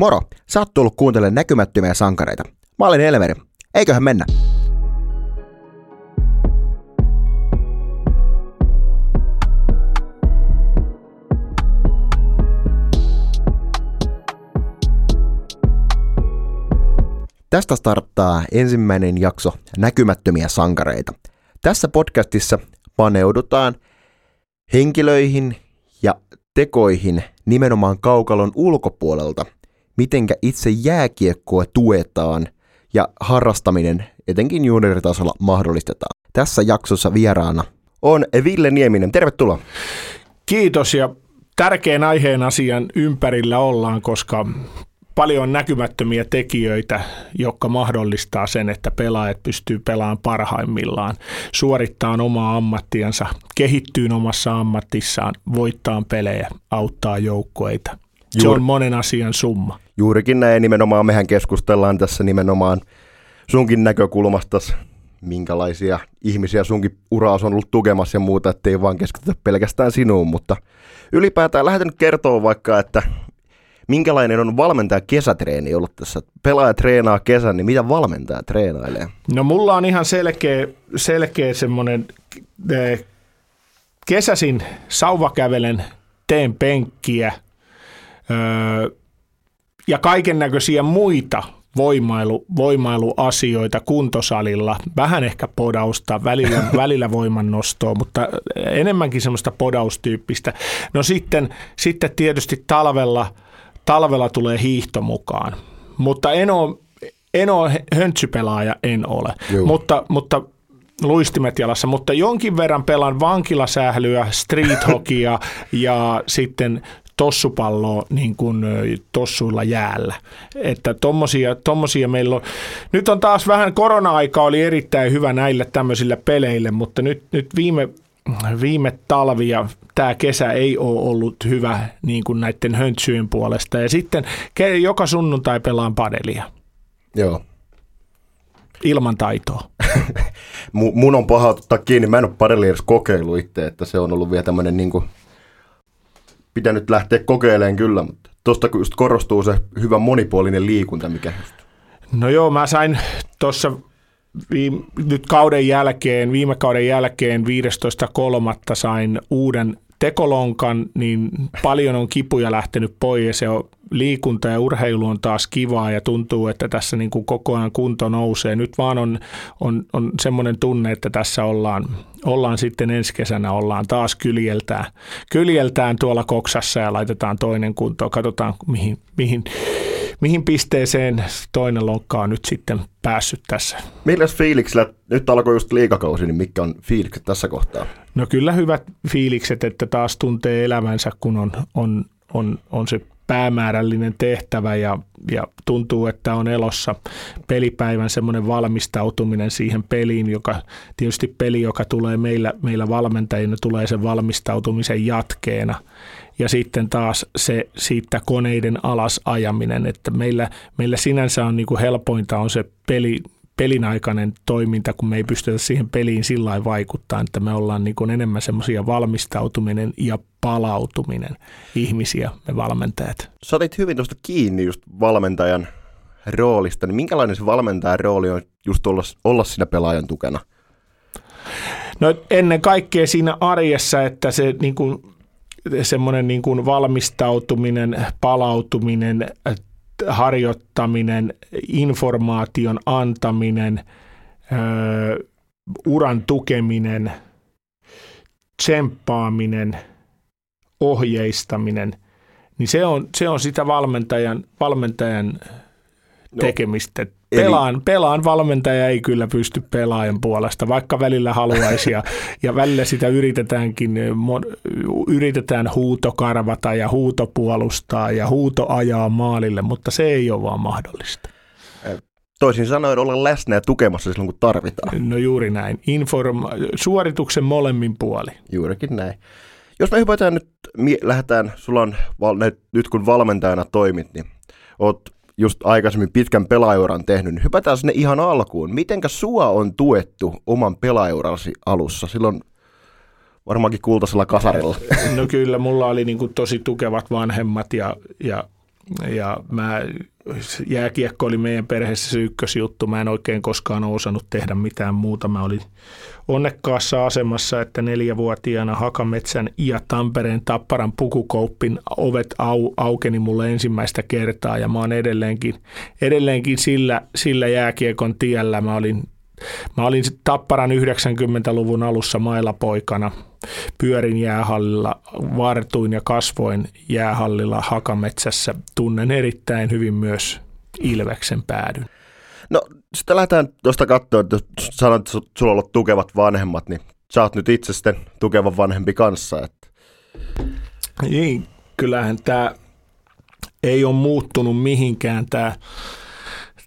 Moro, sä oot tullut kuuntelemaan näkymättömiä sankareita. Mä olen Elmeri. Eiköhän mennä. Tästä starttaa ensimmäinen jakso Näkymättömiä sankareita. Tässä podcastissa paneudutaan henkilöihin ja tekoihin nimenomaan kaukalon ulkopuolelta, mitenkä itse jääkiekkoa tuetaan ja harrastaminen etenkin junioritasolla mahdollistetaan. Tässä jaksossa vieraana on Ville Nieminen. Tervetuloa. Kiitos ja tärkeän aiheen asian ympärillä ollaan, koska paljon näkymättömiä tekijöitä, jotka mahdollistaa sen, että pelaajat pystyy pelaamaan parhaimmillaan, suorittaa omaa ammattiansa, kehittyy omassa ammatissaan, voittaa pelejä, auttaa joukkueita. Se on monen asian summa. Juurikin näin nimenomaan. Mehän keskustellaan tässä nimenomaan sunkin näkökulmasta, minkälaisia ihmisiä sunkin uraas on ollut tukemassa ja muuta, ettei vaan keskitytä pelkästään sinuun, mutta ylipäätään lähdetään nyt kertoa vaikka, että minkälainen on valmentaja kesätreeni ollut tässä? Pelaaja treenaa kesän, niin mitä valmentaja treenailee? No mulla on ihan selkeä, selkeä semmoinen eh, kesäsin sauvakävelen, teen penkkiä öö, ja kaiken näköisiä muita voimailu, voimailuasioita kuntosalilla, vähän ehkä podausta, välillä, välillä voimannostoa, mutta enemmänkin semmoista podaustyyppistä. No sitten, sitten tietysti talvella – talvella tulee hiihto mukaan. Mutta en ole, en ole höntsypelaaja, en ole. Mutta, mutta luistimet jalassa, mutta jonkin verran pelan vankilasählyä, street hockeya ja sitten tossupalloa niin kuin tossuilla jäällä. Että tommosia, tommosia meillä on. Nyt on taas vähän, korona-aika oli erittäin hyvä näille tämmöisille peleille, mutta nyt, nyt viime, viime talvi ja tämä kesä ei ole ollut hyvä niin kuin näiden höntsyjen puolesta. Ja sitten joka sunnuntai pelaan padelia. Joo. Ilman taitoa. Mun on paha ottaa kiinni. Mä en ole padeli edes kokeillut itse, että se on ollut vielä tämmöinen niin kuin, pitänyt lähteä kokeilemaan kyllä, mutta tuosta just korostuu se hyvä monipuolinen liikunta, mikä just. No joo, mä sain tuossa viime, nyt kauden jälkeen, viime kauden jälkeen 15.3. sain uuden tekolonkan, niin paljon on kipuja lähtenyt pois ja se on liikunta ja urheilu on taas kivaa ja tuntuu, että tässä niin kuin koko ajan kunto nousee. Nyt vaan on, on, on semmoinen tunne, että tässä ollaan, ollaan sitten ensi kesänä, ollaan taas kyljeltään, kyljeltään tuolla koksassa ja laitetaan toinen kunto, katsotaan mihin, mihin, mihin pisteeseen toinen lonkka on nyt sitten päässyt tässä. Milläs fiiliksellä, nyt alkoi just liikakausi, niin mikä on fiilikset tässä kohtaa? No kyllä hyvät fiilikset, että taas tuntee elämänsä, kun on, on, on, on se päämäärällinen tehtävä ja, ja tuntuu, että on elossa pelipäivän semmoinen valmistautuminen siihen peliin, joka tietysti peli, joka tulee meillä, meillä valmentajina, tulee sen valmistautumisen jatkeena. Ja sitten taas se siitä koneiden alas ajaminen, että meillä, meillä sinänsä on niin kuin helpointa on se peli, pelinaikainen toiminta, kun me ei pystytä siihen peliin sillä vaikuttaa, että me ollaan niin kuin enemmän semmoisia valmistautuminen ja palautuminen ihmisiä, me valmentajat. Sä otit hyvin tuosta kiinni just valmentajan roolista, niin minkälainen se valmentajan rooli on just olla, olla siinä pelaajan tukena? No ennen kaikkea siinä arjessa, että se niin kuin semmoinen niin kuin valmistautuminen, palautuminen, harjoittaminen, informaation antaminen, uran tukeminen, tsemppaaminen, ohjeistaminen, niin se on, se on sitä valmentajan, valmentajan tekemistä. Pelaan, Eli... pelaan valmentaja ei kyllä pysty pelaajan puolesta, vaikka välillä haluaisi ja, ja välillä sitä yritetäänkin, yritetään huutokarvata ja huutopuolustaa ja huutoajaa maalille, mutta se ei ole vaan mahdollista. Toisin sanoen olla läsnä ja tukemassa silloin, kun tarvitaan. No juuri näin. Informa- suorituksen molemmin puoli. Juurikin näin. Jos me hypätään nyt, lähdetään, sulla on, nyt kun valmentajana toimit, niin oot just aikaisemmin pitkän pelaajuran tehnyt, niin hypätään sinne ihan alkuun. Mitenkä sua on tuettu oman pelaajurasi alussa? Silloin varmaankin kultaisella kasarilla. No kyllä, mulla oli niin kuin tosi tukevat vanhemmat ja, ja ja mä, jääkiekko oli meidän perheessä se ykkösjuttu. Mä en oikein koskaan osannut tehdä mitään muuta. Mä olin onnekkaassa asemassa, että neljävuotiaana Hakametsän ja Tampereen Tapparan pukukouppin ovet au, aukeni mulle ensimmäistä kertaa ja mä oon edelleenkin, edelleenkin sillä, sillä jääkiekon tiellä. Mä olin Mä olin Tapparan 90-luvun alussa mailapoikana. Pyörin jäähallilla, vartuin ja kasvoin jäähallilla Hakametsässä. Tunnen erittäin hyvin myös Ilveksen päädyn. No sitten lähdetään tuosta katsoa, että jos sanot, että sulla on ollut tukevat vanhemmat, niin sä oot nyt itse sitten tukevan vanhempi kanssa. Että. Niin, kyllähän tämä ei ole muuttunut mihinkään tämä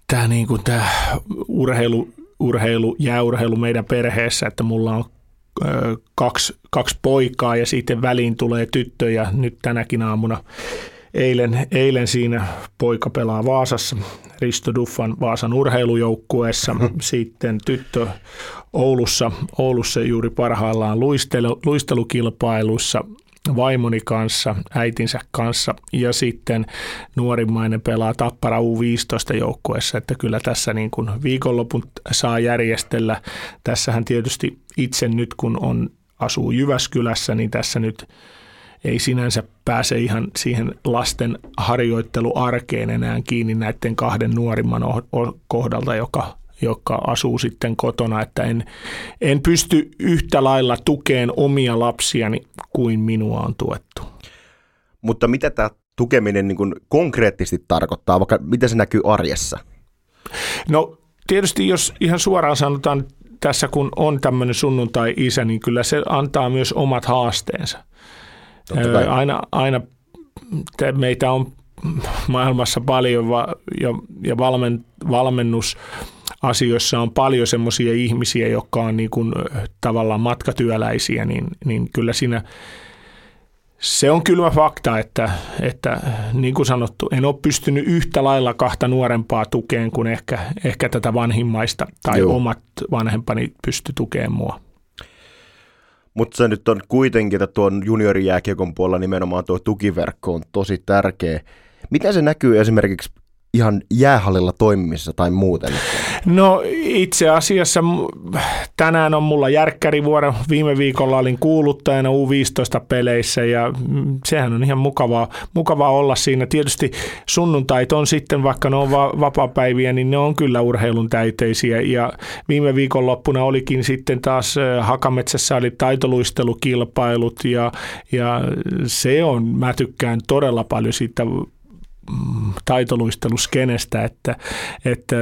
tämä niinku, tää urheilu, urheilu, jääurheilu meidän perheessä, että mulla on kaksi, kaksi poikaa ja sitten väliin tulee tyttö ja nyt tänäkin aamuna eilen, eilen siinä poika pelaa Vaasassa, Risto Duffan Vaasan urheilujoukkueessa, sitten tyttö Oulussa, Oulussa juuri parhaillaan luistelu, luistelukilpailuissa vaimoni kanssa, äitinsä kanssa ja sitten nuorimmainen pelaa Tappara U15 joukkueessa, että kyllä tässä niin kuin viikonlopun saa järjestellä. Tässähän tietysti itse nyt kun on asuu Jyväskylässä, niin tässä nyt ei sinänsä pääse ihan siihen lasten harjoitteluarkeen enää kiinni näiden kahden nuorimman kohdalta, joka joka asuu sitten kotona, että en, en pysty yhtä lailla tukeen omia lapsiani kuin minua on tuettu. Mutta mitä tämä tukeminen niin konkreettisesti tarkoittaa, vaikka miten se näkyy arjessa? No tietysti jos ihan suoraan sanotaan, tässä kun on tämmöinen sunnuntai-isä, niin kyllä se antaa myös omat haasteensa. Aina, aina meitä on maailmassa paljon va- ja, ja valmen, valmennus asioissa on paljon semmoisia ihmisiä, jotka on niin kuin tavallaan matkatyöläisiä, niin, niin kyllä siinä se on kylmä fakta, että, että niin kuin sanottu, en ole pystynyt yhtä lailla kahta nuorempaa tukeen kuin ehkä, ehkä tätä vanhimmaista tai Joo. omat vanhempani pysty tukemaan mua. Mutta se nyt on kuitenkin, että tuon juniorijääkiekon puolella nimenomaan tuo tukiverkko on tosi tärkeä. Miten se näkyy esimerkiksi ihan jäähallilla toimimisessa tai muuten? No itse asiassa tänään on mulla järkkärivuoro. Viime viikolla olin kuuluttajana U15-peleissä ja mm, sehän on ihan mukavaa, mukavaa olla siinä. Tietysti sunnuntait on sitten, vaikka ne on va- vapaapäiviä, niin ne on kyllä urheilun täyteisiä. Ja viime viikonloppuna olikin sitten taas Hakametsässä oli taitoluistelukilpailut ja, ja se on, mä tykkään todella paljon siitä taitoluisteluskenestä. Että, että,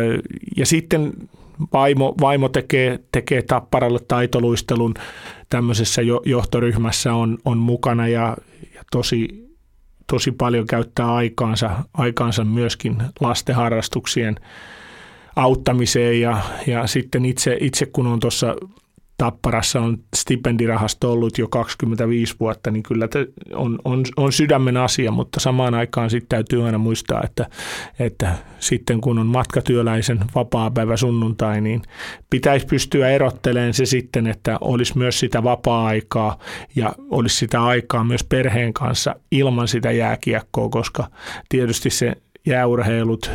ja sitten vaimo, vaimo tekee, tekee Tapparalle taitoluistelun tämmöisessä johtoryhmässä on, on mukana ja, ja tosi, tosi paljon käyttää aikaansa, aikaansa myöskin lastenharrastuksien auttamiseen ja, ja sitten itse, itse kun on tuossa Tapparassa on stipendirahasto ollut jo 25 vuotta, niin kyllä on, on, on sydämen asia, mutta samaan aikaan sitten täytyy aina muistaa, että, että sitten kun on matkatyöläisen vapaa-päivä sunnuntai, niin pitäisi pystyä erottelemaan se sitten, että olisi myös sitä vapaa-aikaa ja olisi sitä aikaa myös perheen kanssa ilman sitä jääkiekkoa, koska tietysti se jääurheilut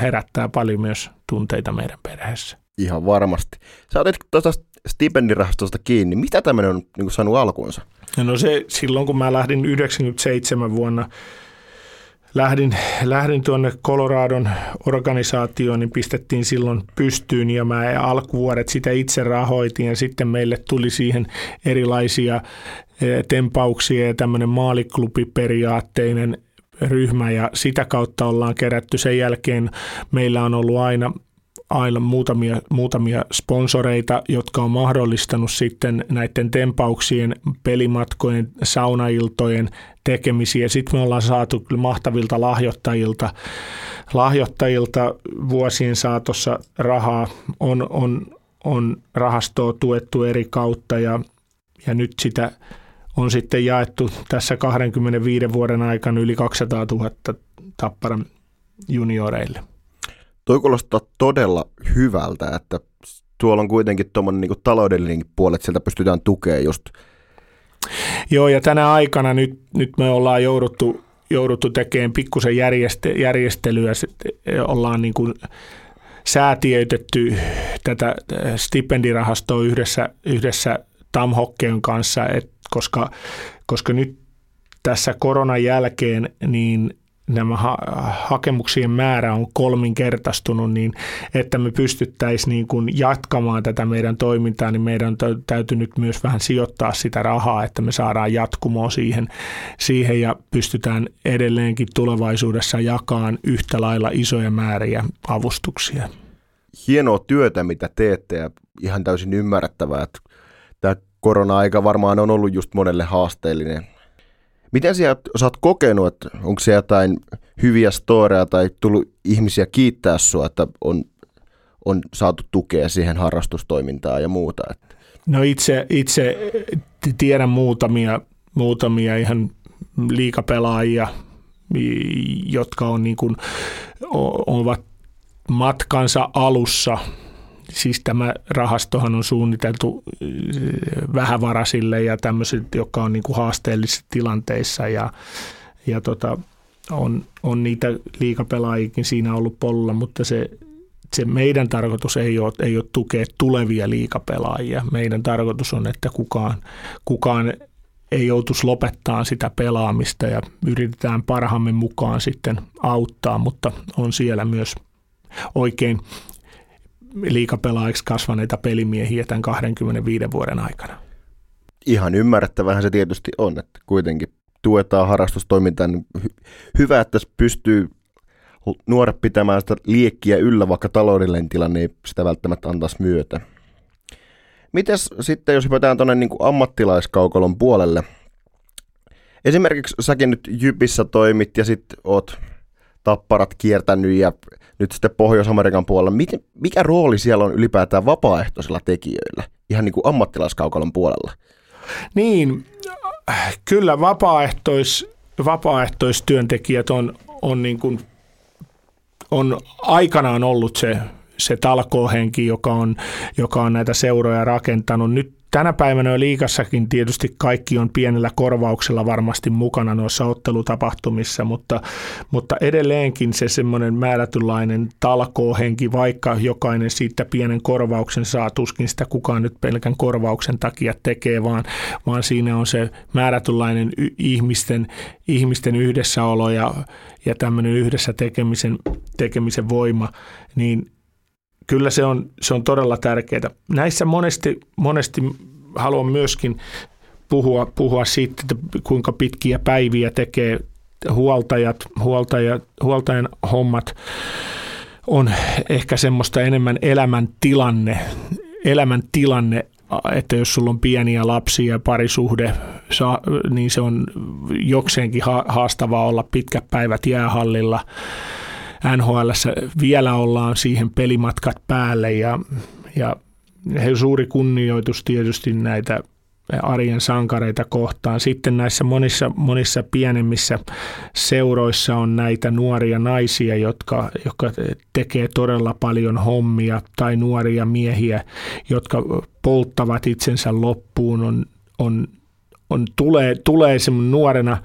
herättää paljon myös tunteita meidän perheessä. Ihan varmasti. Sä otit tuosta stipendirahastosta kiinni. Mitä tämmöinen on niin kuin saanut alkuunsa? No se silloin, kun mä lähdin 97 vuonna, lähdin, lähdin tuonne Coloradon organisaatioon, niin pistettiin silloin pystyyn ja mä alkuvuodet sitä itse rahoitin ja sitten meille tuli siihen erilaisia e, tempauksia ja tämmöinen maaliklubiperiaatteinen ryhmä ja sitä kautta ollaan kerätty. Sen jälkeen meillä on ollut aina aina muutamia, muutamia sponsoreita, jotka on mahdollistanut sitten näiden tempauksien, pelimatkojen, saunailtojen tekemisiä. Sitten me ollaan saatu kyllä mahtavilta lahjoittajilta, lahjoittajilta vuosien saatossa rahaa. On, on, on rahastoa tuettu eri kautta ja, ja nyt sitä on sitten jaettu tässä 25 vuoden aikana yli 200 000 tapparan junioreille. Toi kuulostaa todella hyvältä, että tuolla on kuitenkin tuommoinen niin taloudellinen puoli, että sieltä pystytään tukemaan just. Joo, ja tänä aikana nyt, nyt me ollaan jouduttu, jouduttu tekemään pikkusen järjestelyä, ollaan niin kuin säätiöitetty tätä stipendirahastoa yhdessä, yhdessä Tam Hockeen kanssa, et koska, koska nyt tässä koronan jälkeen niin nämä ha- hakemuksien määrä on kolminkertaistunut, niin että me pystyttäisiin niin kuin jatkamaan tätä meidän toimintaa, niin meidän on täytynyt myös vähän sijoittaa sitä rahaa, että me saadaan jatkumoa siihen, siihen ja pystytään edelleenkin tulevaisuudessa jakamaan yhtä lailla isoja määriä avustuksia. Hienoa työtä, mitä teette ja ihan täysin ymmärrettävää, että tämä korona-aika varmaan on ollut just monelle haasteellinen Miten sä, sä oot kokenut, että onko se jotain hyviä storeja tai tullut ihmisiä kiittää sua, että on, on saatu tukea siihen harrastustoimintaan ja muuta? No itse, itse tiedän muutamia, muutamia ihan liikapelaajia, jotka on niin kuin, ovat matkansa alussa siis tämä rahastohan on suunniteltu äh, vähävarasille ja tämmöiset, jotka on niin kuin haasteellisissa tilanteissa ja, ja tota, on, on niitä liikapelaajikin siinä ollut polulla, mutta se, se meidän tarkoitus ei ole, ei ole tukea tulevia liikapelaajia. Meidän tarkoitus on, että kukaan, kukaan ei joutuisi lopettaa sitä pelaamista ja yritetään parhaamme mukaan sitten auttaa, mutta on siellä myös oikein liikapelaajiksi kasvaneita pelimiehiä tämän 25 vuoden aikana. Ihan ymmärrettävähän se tietysti on, että kuitenkin tuetaan harrastustoimintaa. Niin hy- hyvä, että pystyy nuoret pitämään sitä liekkiä yllä, vaikka taloudellinen tilanne ei sitä välttämättä antaisi myötä. Mites sitten, jos hypätään tuonne niin ammattilaiskaukolon puolelle? Esimerkiksi säkin nyt Jypissä toimit ja sitten oot tapparat kiertänyt ja nyt sitten Pohjois-Amerikan puolella. Mikä rooli siellä on ylipäätään vapaaehtoisilla tekijöillä, ihan niin kuin ammattilaiskaukalon puolella? Niin, kyllä vapaaehtois, vapaaehtoistyöntekijät on, on, niin kuin, on aikanaan ollut se, se talkoohenki, joka on, joka on näitä seuroja rakentanut. Nyt Tänä päivänä liikassakin tietysti kaikki on pienellä korvauksella varmasti mukana noissa ottelutapahtumissa, mutta, mutta edelleenkin se semmoinen määrätynlainen talkoohenki, vaikka jokainen siitä pienen korvauksen saa, tuskin sitä kukaan nyt pelkän korvauksen takia tekee, vaan, vaan siinä on se määrätynlainen y- ihmisten, ihmisten yhdessäolo ja, ja tämmöinen yhdessä tekemisen, tekemisen voima, niin kyllä se on, se on todella tärkeää. Näissä monesti, monesti haluan myöskin puhua, puhua siitä, että kuinka pitkiä päiviä tekee huoltajat, huoltajat huoltajan hommat on ehkä semmoista enemmän elämäntilanne, elämäntilanne että jos sulla on pieniä lapsia ja parisuhde, niin se on jokseenkin haastavaa olla pitkät päivät jäähallilla NHL vielä ollaan siihen pelimatkat päälle ja, ja suuri kunnioitus tietysti näitä arjen sankareita kohtaan. Sitten näissä monissa, monissa pienemmissä seuroissa on näitä nuoria naisia, jotka, jotka tekee todella paljon hommia, tai nuoria miehiä, jotka polttavat itsensä loppuun. On, on on, tulee, tulee nuorena,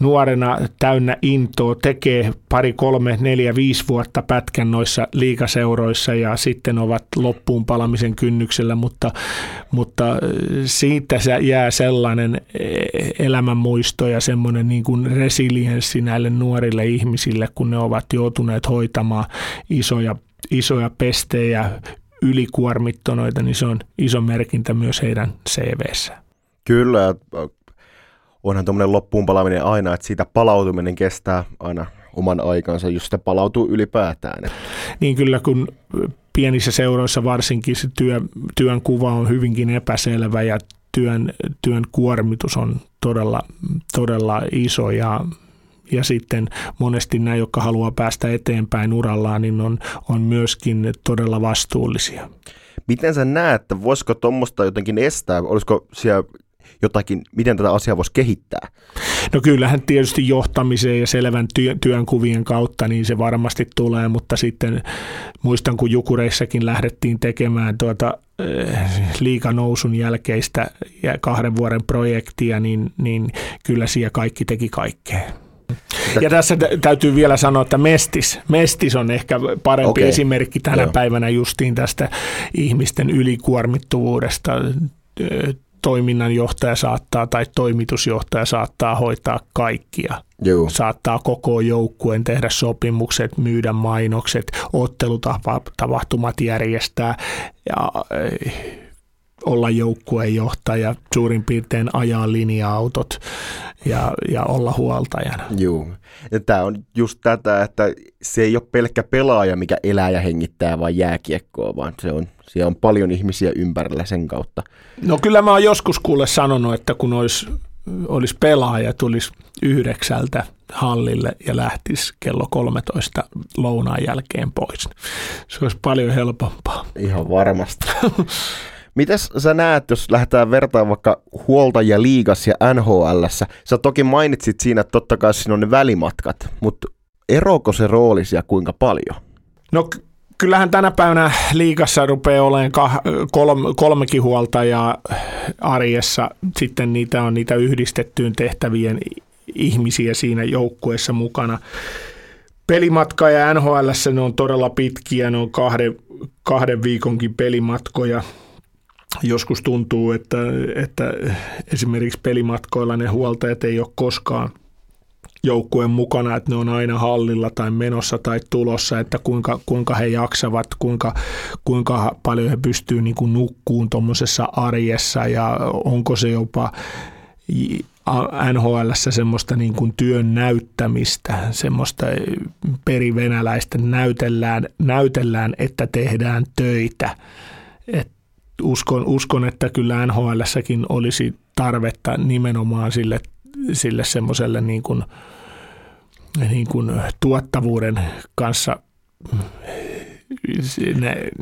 nuorena täynnä intoa, tekee pari, kolme, neljä, viisi vuotta pätkän noissa liikaseuroissa ja sitten ovat loppuun palamisen kynnyksellä, mutta, mutta äh, siitä jää sellainen eh, elämänmuisto ja semmoinen niin kuin resilienssi näille nuorille ihmisille, kun ne ovat joutuneet hoitamaan isoja, isoja pestejä, ylikuormittonoita, niin se on iso merkintä myös heidän CVssä. Kyllä, ja onhan tuommoinen loppuun palaminen aina, että siitä palautuminen kestää aina oman aikansa, jos sitä palautuu ylipäätään. Niin kyllä, kun pienissä seuroissa varsinkin se työ, työn kuva on hyvinkin epäselvä ja työn, työn kuormitus on todella, todella iso ja ja sitten monesti nämä, jotka haluaa päästä eteenpäin urallaan, niin on, on myöskin todella vastuullisia. Miten sä näet, että voisiko tuommoista jotenkin estää? Olisiko siellä jotakin, miten tätä asiaa voisi kehittää? No kyllähän tietysti johtamiseen ja selvän työn, työnkuvien kautta niin se varmasti tulee, mutta sitten muistan, kun Jukureissakin lähdettiin tekemään tuota eh, liikanousun jälkeistä ja kahden vuoden projektia, niin, niin kyllä siellä kaikki teki kaikkea. Ja tässä täytyy vielä sanoa, että Mestis, Mestis on ehkä parempi okay. esimerkki tänä Joo. päivänä justiin tästä ihmisten ylikuormittuvuudesta toiminnanjohtaja saattaa tai toimitusjohtaja saattaa hoitaa kaikkia. Joo. Saattaa koko joukkueen tehdä sopimukset, myydä mainokset, ottelutapahtumat järjestää ja eh, olla joukkueenjohtaja, suurin piirtein ajaa linja-autot ja, ja olla huoltajana. Joo, ja tämä on just tätä, että se ei ole pelkkä pelaaja, mikä elää ja hengittää vaan jääkiekkoa, vaan se on, siellä on paljon ihmisiä ympärillä sen kautta. No kyllä mä oon joskus kuule sanonut, että kun olisi, olisi pelaaja, tulisi yhdeksältä hallille ja lähtisi kello 13 lounaan jälkeen pois. Se olisi paljon helpompaa. Ihan varmasti. Mites sä näet, jos lähdetään vertaan vaikka huoltajia liigas ja NHL? Sä toki mainitsit siinä, että totta kai siinä on ne välimatkat, mutta eroako se roolisi ja kuinka paljon? No kyllähän tänä päivänä liigassa rupeaa olemaan kolme, kolmekin huoltajaa arjessa. Sitten niitä on niitä yhdistettyyn tehtävien ihmisiä siinä joukkueessa mukana. Pelimatka ja NHL ne on todella pitkiä, ne on kahden, kahden viikonkin pelimatkoja – joskus tuntuu, että, että esimerkiksi pelimatkoilla ne huoltajat ei ole koskaan joukkueen mukana, että ne on aina hallilla tai menossa tai tulossa, että kuinka, kuinka he jaksavat, kuinka, kuinka paljon he pystyvät niin kuin nukkuun tuommoisessa arjessa ja onko se jopa NHL semmoista niin kuin työn näyttämistä, semmoista perivenäläistä näytellään, näytellään, että tehdään töitä. Et uskon, uskon, että kyllä nhl olisi tarvetta nimenomaan sille, sille semmoiselle niin kuin, niin kuin tuottavuuden kanssa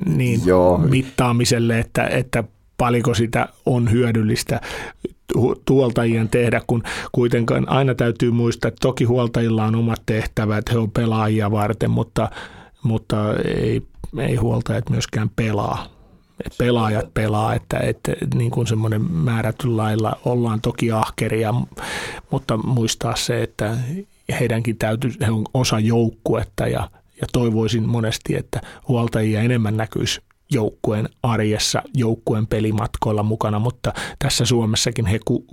niin, Joo. mittaamiselle, että, että paljonko sitä on hyödyllistä tuoltajien tehdä, kun kuitenkaan aina täytyy muistaa, että toki huoltajilla on omat tehtävät, he on pelaajia varten, mutta, mutta ei, ei huoltajat myöskään pelaa pelaajat pelaa, että, että niin kuin semmoinen määrätyllä lailla ollaan toki ahkeria, mutta muistaa se, että heidänkin täytyy, he on osa joukkuetta ja, ja toivoisin monesti, että huoltajia enemmän näkyisi joukkueen arjessa, joukkueen pelimatkoilla mukana, mutta tässä Suomessakin he ku,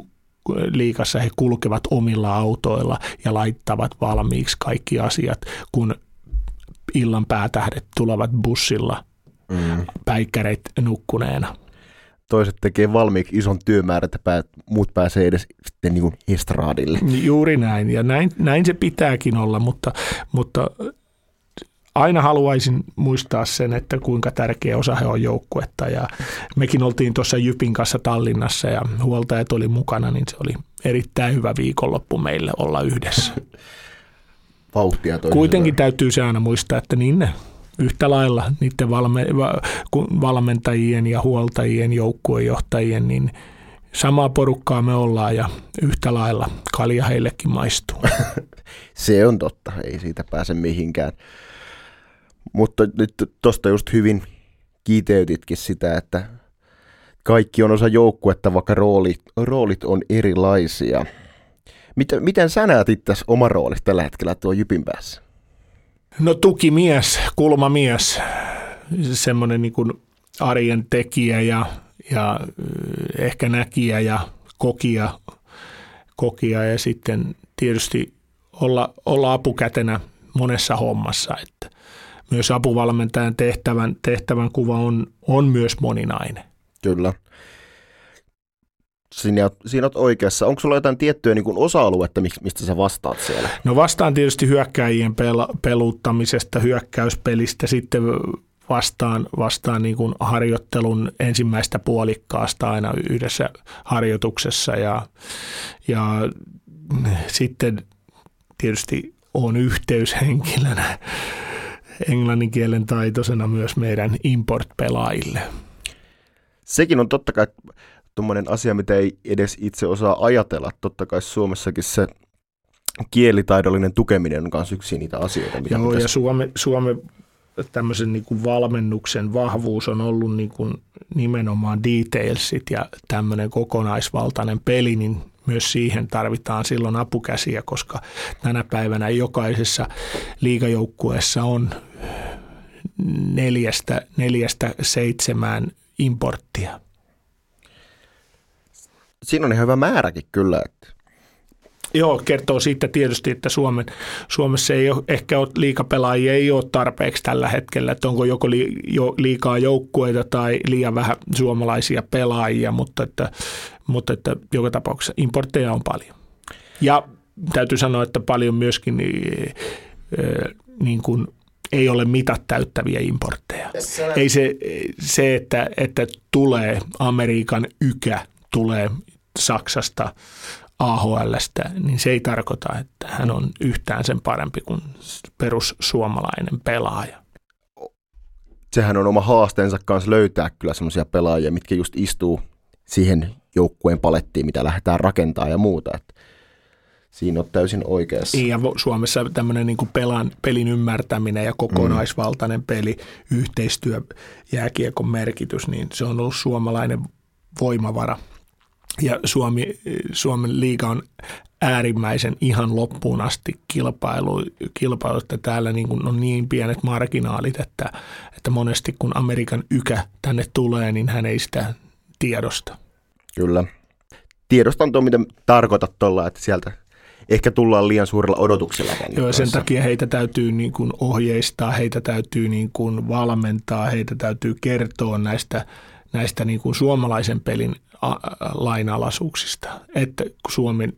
liikassa he kulkevat omilla autoilla ja laittavat valmiiksi kaikki asiat, kun illan päätähdet tulevat bussilla mm. päikkäreit nukkuneena. Toiset tekee valmiiksi ison työmäärän, että päät, muut pääsee edes sitten niin kuin estraadille. Juuri näin, ja näin, näin se pitääkin olla, mutta, mutta aina haluaisin muistaa sen, että kuinka tärkeä osa he on joukkuetta. Ja mekin oltiin tuossa Jypin kanssa Tallinnassa ja huoltajat oli mukana, niin se oli erittäin hyvä viikonloppu meille olla yhdessä. Vauhtia Kuitenkin täytyy se aina muistaa, että niin ne yhtä lailla niiden valme, valmentajien ja huoltajien, joukkuejohtajien, niin samaa porukkaa me ollaan ja yhtä lailla kalja heillekin maistuu. Se on totta, ei siitä pääse mihinkään. Mutta nyt tuosta just hyvin kiiteytitkin sitä, että kaikki on osa joukkuetta, vaikka roolit, roolit on erilaisia. Miten, miten sä näet itse oma rooli tällä hetkellä tuo Jypin päässä? No tukimies, kulmamies, semmoinen niin kuin arjen tekijä ja, ja ehkä näkijä ja kokija, kokija ja sitten tietysti olla, olla apukätenä monessa hommassa. Että myös apuvalmentajan tehtävän, tehtävän kuva on, on myös moninainen. Kyllä. Siinä, siinä olet oikeassa. Onko sulla jotain tiettyä niin osa-aluetta, mistä sä vastaat siellä? No vastaan tietysti hyökkäjien pel- peluuttamisesta, hyökkäyspelistä, sitten vastaan, vastaan niin kuin harjoittelun ensimmäistä puolikkaasta aina yhdessä harjoituksessa ja, ja sitten tietysti on yhteyshenkilönä englannin kielen taitoisena myös meidän import-pelaajille. Sekin on totta kai tuommoinen asia, mitä ei edes itse osaa ajatella. Totta kai Suomessakin se kielitaidollinen tukeminen on myös yksi niitä asioita. Mitä Joo, pitäisi... ja Suome, Suome tämmöisen niin kuin valmennuksen vahvuus on ollut niin kuin nimenomaan detailsit ja tämmöinen kokonaisvaltainen peli, niin myös siihen tarvitaan silloin apukäsiä, koska tänä päivänä jokaisessa liigajoukkueessa on neljästä, neljästä seitsemään importtia. Siinä on ihan hyvä määräkin kyllä. Että. Joo, kertoo siitä tietysti, että Suomen, Suomessa ei ole, ehkä ole liikapelaajia ei ole tarpeeksi tällä hetkellä, että onko joko li, jo, liikaa joukkueita tai liian vähän suomalaisia pelaajia, mutta että, mutta että joka tapauksessa importteja on paljon. Ja täytyy sanoa, että paljon myöskin niin, niin kuin ei ole mitat täyttäviä importteja. Ei se, se että, että tulee Amerikan ykä, tulee Saksasta, AHLstä, niin se ei tarkoita, että hän on yhtään sen parempi kuin perussuomalainen pelaaja. Sehän on oma haasteensa kanssa löytää kyllä semmoisia pelaajia, mitkä just istuu siihen joukkueen palettiin, mitä lähdetään rakentamaan ja muuta. Että siinä on täysin oikeassa. Ja Suomessa tämmöinen niin pelan, pelin ymmärtäminen ja kokonaisvaltainen mm. peli, yhteistyö, jääkiekon merkitys, niin se on ollut suomalainen voimavara. Ja Suomi, Suomen liiga on äärimmäisen ihan loppuun asti kilpailu, kilpailu että täällä niin kuin on niin pienet marginaalit, että, että monesti kun Amerikan ykä tänne tulee, niin hän ei sitä tiedosta. Kyllä. Tiedostan tuo, mitä tarkoitat tuolla, että sieltä ehkä tullaan liian suurella odotuksella. Joo, sen takia heitä täytyy niin kuin ohjeistaa, heitä täytyy niin kuin valmentaa, heitä täytyy kertoa näistä, näistä niin kuin suomalaisen pelin lainalaisuuksista. Että Suomen,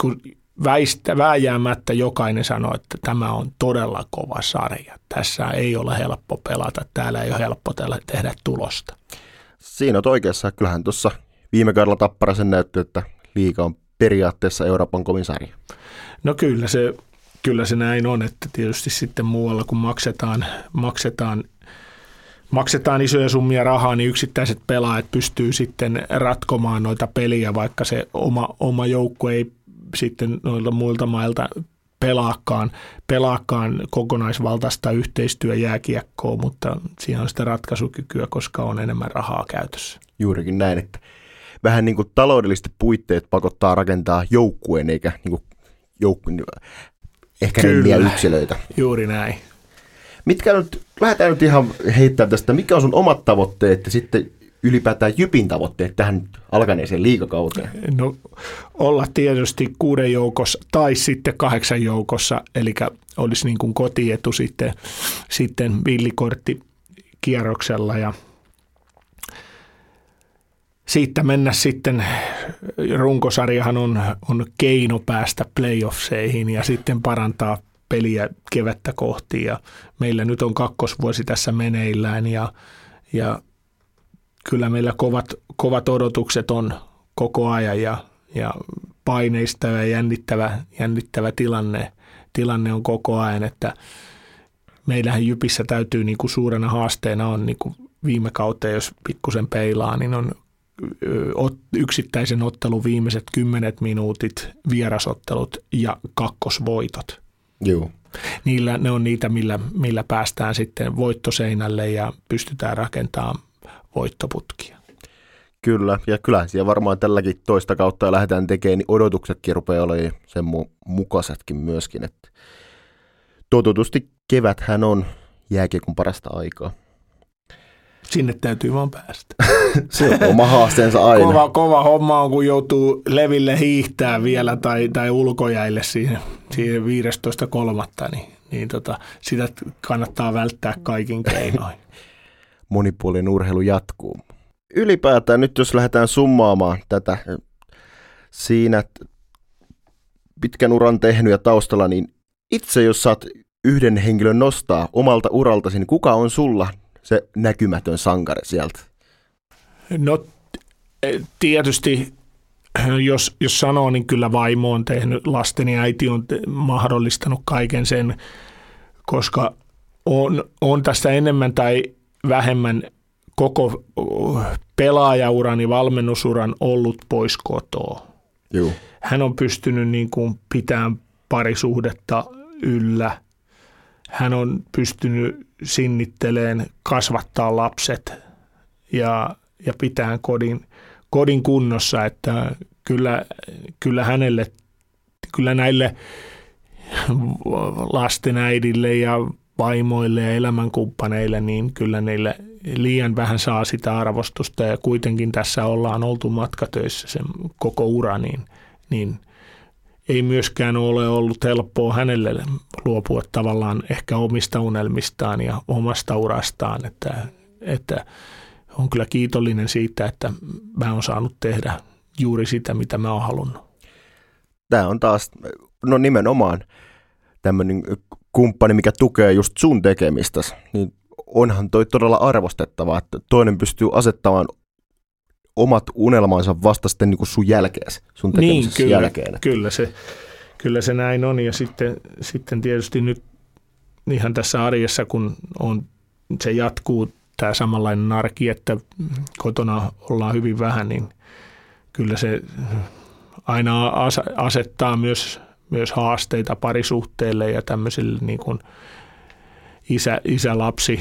kun väistä, vääjäämättä jokainen sanoo, että tämä on todella kova sarja. Tässä ei ole helppo pelata, täällä ei ole helppo tehdä tulosta. Siinä on oikeassa. Kyllähän tuossa viime kaudella Tapparasen näytti, että liika on periaatteessa Euroopan kovin sarja. No kyllä se, kyllä se näin on, että tietysti sitten muualla kun maksetaan, maksetaan maksetaan isoja summia rahaa, niin yksittäiset pelaajat pystyy sitten ratkomaan noita peliä, vaikka se oma, oma joukko ei sitten noilta muilta mailta pelaakaan, pelaakaan kokonaisvaltaista yhteistyöjääkiekkoa, mutta siinä on sitä ratkaisukykyä, koska on enemmän rahaa käytössä. Juurikin näin, että vähän niin kuin taloudelliset puitteet pakottaa rakentaa joukkueen, eikä niin kuin joukkueen, ehkä Kyllä, yksilöitä. juuri näin. Mitkä nyt, lähdetään nyt ihan heittämään tästä, mikä on sun omat tavoitteet ja sitten ylipäätään Jypin tavoitteet tähän alkaneeseen liikakauteen? No olla tietysti kuuden joukossa tai sitten kahdeksan joukossa, eli olisi niin kuin kotietu sitten, sitten villikortti kierroksella ja siitä mennä sitten, runkosarjahan on, on keino päästä playoffseihin ja sitten parantaa peliä kevättä kohti ja meillä nyt on kakkosvuosi tässä meneillään ja, ja kyllä meillä kovat, kovat odotukset on koko ajan ja, ja paineista ja jännittävä, jännittävä tilanne, tilanne on koko ajan, että meillähän Jypissä täytyy niin kuin suurena haasteena on niin kuin viime kautta, jos pikkusen peilaa, niin on yksittäisen ottelun viimeiset kymmenet minuutit, vierasottelut ja kakkosvoitot. Joo. Niillä, ne on niitä, millä, millä päästään sitten voittoseinälle ja pystytään rakentamaan voittoputkia. Kyllä, ja kyllä siellä varmaan tälläkin toista kautta lähdetään tekemään, niin odotuksetkin rupeaa olemaan sen mu- mukaisetkin myöskin. Että totutusti keväthän on jääkiekon parasta aikaa. Sinne täytyy vaan päästä. Se on oma haasteensa aina. Kova, kova homma on, kun joutuu leville hiihtää vielä tai, tai ulkojäille siihen, siihen 15.3. Niin, niin tota, sitä kannattaa välttää kaikin keinoin. Monipuolinen urheilu jatkuu. Ylipäätään nyt jos lähdetään summaamaan tätä siinä pitkän uran tehnyt ja taustalla, niin itse jos saat yhden henkilön nostaa omalta uraltasi, niin kuka on sulla se näkymätön sankari sieltä? No tietysti, jos, jos sanoo, niin kyllä vaimo on tehnyt, lasteni äiti on te- mahdollistanut kaiken sen, koska on, on tästä enemmän tai vähemmän koko pelaajaurani, valmennusuran ollut pois kotoa. Joo. Hän on pystynyt niin kuin pitämään parisuhdetta yllä. Hän on pystynyt sinnitteleen kasvattaa lapset ja, ja pitää kodin, kodin kunnossa, että kyllä, kyllä hänelle, kyllä näille lasten äidille ja vaimoille ja elämänkumppaneille, niin kyllä niille liian vähän saa sitä arvostusta. Ja kuitenkin tässä ollaan oltu matkatöissä sen koko ura, niin, niin ei myöskään ole ollut helppoa hänelle luopua tavallaan ehkä omista unelmistaan ja omasta urastaan, että, että on kyllä kiitollinen siitä, että mä oon saanut tehdä juuri sitä, mitä mä oon halunnut. Tämä on taas, no nimenomaan tämmöinen kumppani, mikä tukee just sun tekemistä, niin onhan toi todella arvostettavaa, että toinen pystyy asettamaan omat unelmansa vasta sitten niin kuin sun jälkeen, sun niin, kyllä, jälkeen. Kyllä se, kyllä se näin on ja sitten, sitten tietysti nyt ihan tässä arjessa, kun on, se jatkuu tämä samanlainen arki, että kotona ollaan hyvin vähän, niin kyllä se aina asettaa myös, myös haasteita parisuhteille ja tämmöisille niin kuin isä, isä-lapsi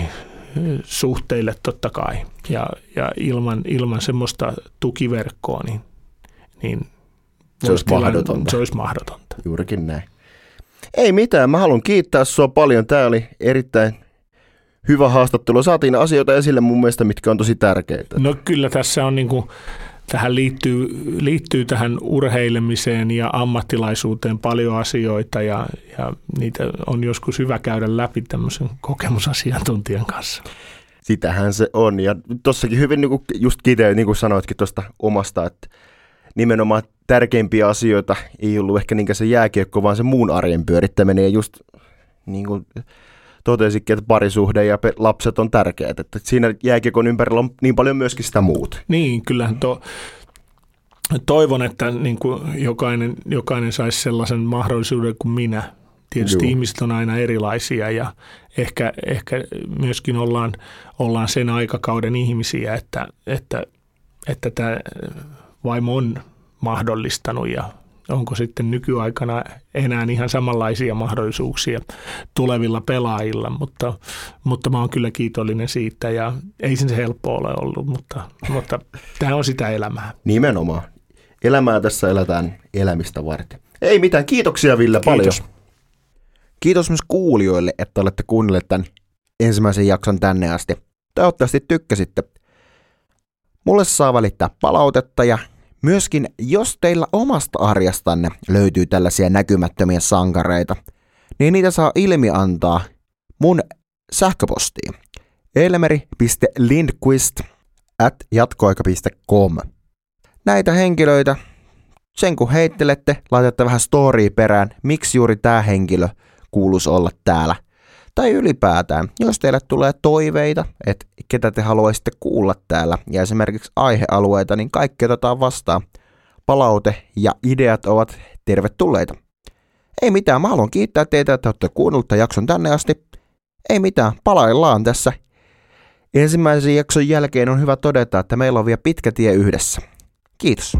suhteille totta kai. Ja, ja ilman, ilman semmoista tukiverkkoa, niin, niin se olisi mahdotonta. Se olisi mahdotonta. Juurikin näin. Ei mitään, mä haluan kiittää sua paljon. Tämä oli erittäin hyvä haastattelu. Saatiin asioita esille mun mielestä, mitkä on tosi tärkeitä. No kyllä tässä on niin kuin, tähän liittyy, liittyy tähän urheilemiseen ja ammattilaisuuteen paljon asioita ja, ja niitä on joskus hyvä käydä läpi tämmöisen kokemusasiantuntijan kanssa. Sitähän se on ja tossakin hyvin niin kuin just kiteyt, niin kuin sanoitkin tuosta omasta, että nimenomaan tärkeimpiä asioita ei ollut ehkä niinkään se jääkiekko, vaan se muun arjen pyörittäminen ja just niin kuin totesikin, että parisuhde ja lapset on tärkeät. Että siinä jääkiekon ympärillä on niin paljon myöskin sitä muut. Niin, kyllähän to, toivon, että niin kuin jokainen, jokainen saisi sellaisen mahdollisuuden kuin minä. Tietysti Juu. ihmiset on aina erilaisia ja ehkä, ehkä myöskin ollaan, ollaan sen aikakauden ihmisiä, että, että, että tämä vaimo on mahdollistanut ja onko sitten nykyaikana enää ihan samanlaisia mahdollisuuksia tulevilla pelaajilla, mutta, mutta mä oon kyllä kiitollinen siitä ja ei sen se helppo ole ollut, mutta, mutta tämä on sitä elämää. Nimenomaan. Elämää tässä eletään elämistä varten. Ei mitään, kiitoksia Ville Kiitos. paljon. Kiitos myös kuulijoille, että olette kuunnelleet tämän ensimmäisen jakson tänne asti. Toivottavasti tykkäsitte. Mulle saa välittää palautetta ja Myöskin jos teillä omasta arjastanne löytyy tällaisia näkymättömiä sankareita, niin niitä saa ilmi antaa mun sähköpostiin elmeri.lindquist at jatkoaika.com. Näitä henkilöitä, sen kun heittelette, laitatte vähän story perään, miksi juuri tämä henkilö kuuluisi olla täällä. Tai ylipäätään, jos teille tulee toiveita, että ketä te haluaisitte kuulla täällä ja esimerkiksi aihealueita, niin kaikki otetaan vastaan. Palaute ja ideat ovat tervetulleita. Ei mitään, mä haluan kiittää teitä, että olette kuunnellut tämän jakson tänne asti. Ei mitään, palaillaan tässä. Ensimmäisen jakson jälkeen on hyvä todeta, että meillä on vielä pitkä tie yhdessä. Kiitos.